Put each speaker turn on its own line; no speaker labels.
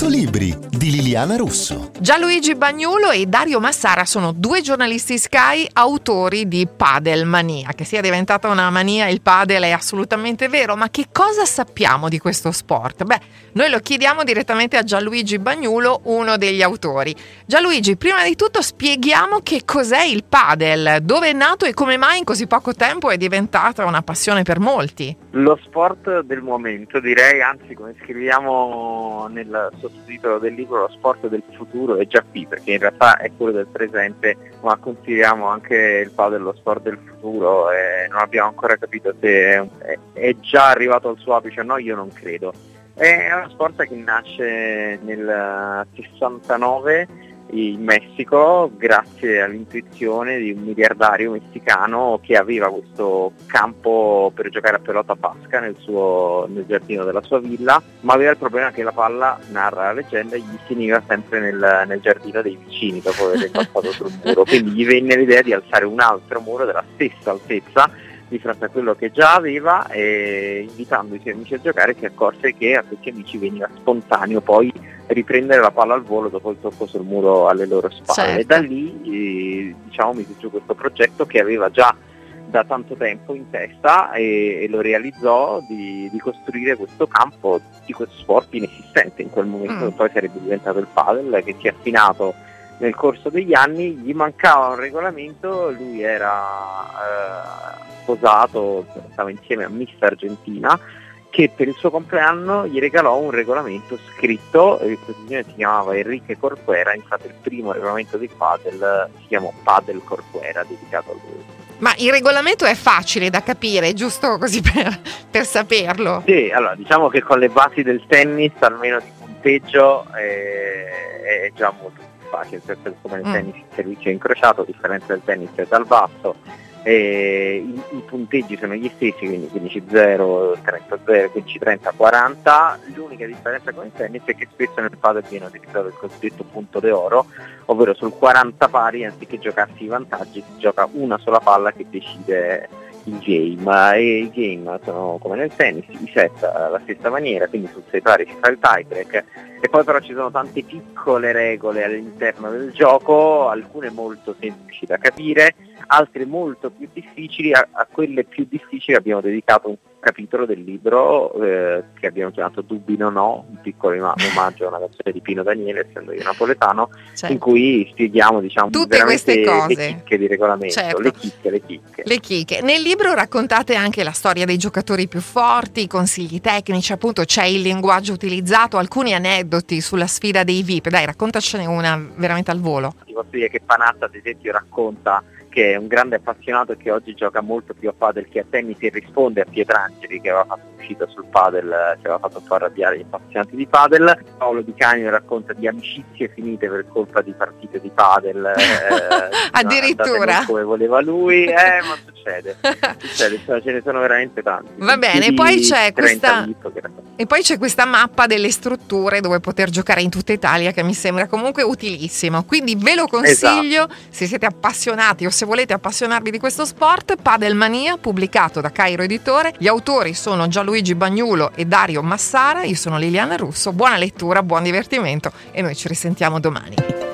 100 libri di Liliana Russo.
Gianluigi Bagnulo e Dario Massara sono due giornalisti Sky autori di Padel Mania. Che sia diventata una mania il padel è assolutamente vero, ma che cosa sappiamo di questo sport? Beh, noi lo chiediamo direttamente a Gianluigi Bagnulo, uno degli autori. Gianluigi, prima di tutto spieghiamo che cos'è il padel, dove è nato e come mai in così poco tempo è diventata una passione per molti.
Lo sport del momento, direi, anzi come scriviamo nel sottotitolo del libro, lo sport del futuro è già qui, perché in realtà è quello del presente, ma consideriamo anche il padel lo sport del futuro e non abbiamo ancora capito se è, è già arrivato al suo apice o no, io non credo. È uno sport che nasce nel 69 in Messico grazie all'intuizione di un miliardario messicano che aveva questo campo per giocare a pelota basca nel, suo, nel giardino della sua villa, ma aveva il problema che la palla, narra la leggenda, gli finiva sempre nel, nel giardino dei vicini dopo aver passato sul muro, quindi gli venne l'idea di alzare un altro muro della stessa altezza di fronte a quello che già aveva e invitando i suoi amici a giocare si accorse che a questi amici veniva spontaneo poi riprendere la palla al volo dopo il tocco sul muro alle loro spalle certo. e da lì eh, diciamo mise giù questo progetto che aveva già da tanto tempo in testa e, e lo realizzò di, di, costruire questo campo di questo sport inesistente in quel momento mm. poi sarebbe diventato il padel che si è affinato nel corso degli anni, gli mancava un regolamento, lui era eh, sposato, stava insieme a Miss Argentina, che per il suo compleanno gli regalò un regolamento scritto, il signore si chiamava Enrique Corcuera, infatti il primo regolamento di Padel si chiamò Padel Corcuera, dedicato a lui.
Ma il regolamento è facile da capire, giusto così per, per saperlo?
Sì, allora diciamo che con le basi del tennis, almeno di punteggio, è, è già molto più facile, perché come nel mm. tennis il servizio è incrociato, a differenza del tennis è dal basso, e i, i, punteggi sono gli stessi, quindi 15-0, 30-0, 15-30, 40. L'unica differenza con il tennis è che spesso nel padel viene utilizzato il cosiddetto punto d'oro, ovvero sul 40 pari anziché giocarsi i vantaggi si gioca una sola palla che decide il game e i game sono come nel tennis, i set alla stessa maniera, quindi sul 6 pari si fa il tie break e poi però ci sono tante piccole regole all'interno del gioco, alcune molto semplici da capire, altre molto più difficili, a, a quelle più difficili abbiamo dedicato un capitolo del libro eh, che abbiamo chiamato Dubbi non ho, un piccolo omaggio a una canzone di Pino Daniele, essendo io napoletano, certo. in cui spieghiamo diciamo,
tutte queste cose.
le chicche di regolamento, certo. le chicche, le chicche.
Le chicche. Nel libro raccontate anche la storia dei giocatori più forti, i consigli tecnici, appunto c'è il linguaggio utilizzato, alcuni aneddoti sulla sfida dei VIP. Dai, raccontacene una veramente al volo.
Ti posso dire che Panatta ad esempio racconta che è un grande appassionato che oggi gioca molto più a padel che a tennis e risponde a Pietrangeli che aveva fatto uscita sul padel, che aveva fatto un po' arrabbiare gli appassionati di padel. Paolo Di Canio racconta di amicizie finite per colpa di partite di padel.
Eh, Addirittura.
come voleva lui, eh, ma succede, succede, ce ne sono veramente tanti.
Va bene, poi c'è questa... E poi c'è questa mappa delle strutture dove poter giocare in tutta Italia che mi sembra comunque utilissimo. Quindi ve lo consiglio esatto. se siete appassionati o se volete appassionarvi di questo sport. Padel Mania, pubblicato da Cairo Editore. Gli autori sono Gianluigi Bagnulo e Dario Massara. Io sono Liliana Russo. Buona lettura, buon divertimento e noi ci risentiamo domani.